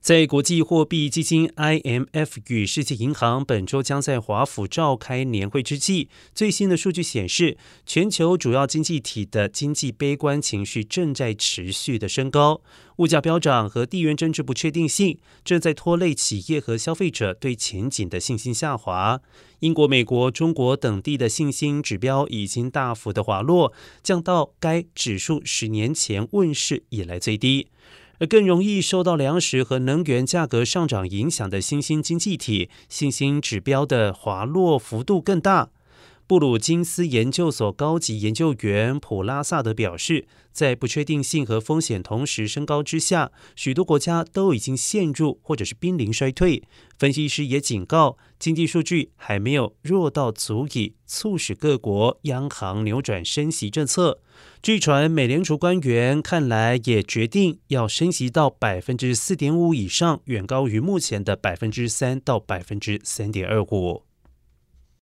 在国际货币基金 IMF 与世界银行本周将在华府召开年会之际，最新的数据显示，全球主要经济体的经济悲观情绪正在持续的升高，物价飙涨和地缘政治不确定性正在拖累企业和消费者对前景的信心下滑。英国、美国、中国等地的信心指标已经大幅的滑落，降到该指数十年前问世以来最低。而更容易受到粮食和能源价格上涨影响的新兴经济体，信心指标的滑落幅度更大。布鲁金斯研究所高级研究员普拉萨德表示，在不确定性和风险同时升高之下，许多国家都已经陷入或者是濒临衰退。分析师也警告，经济数据还没有弱到足以促使各国央行扭转升息政策。据传，美联储官员看来也决定要升息到百分之四点五以上，远高于目前的百分之三到百分之三点二五。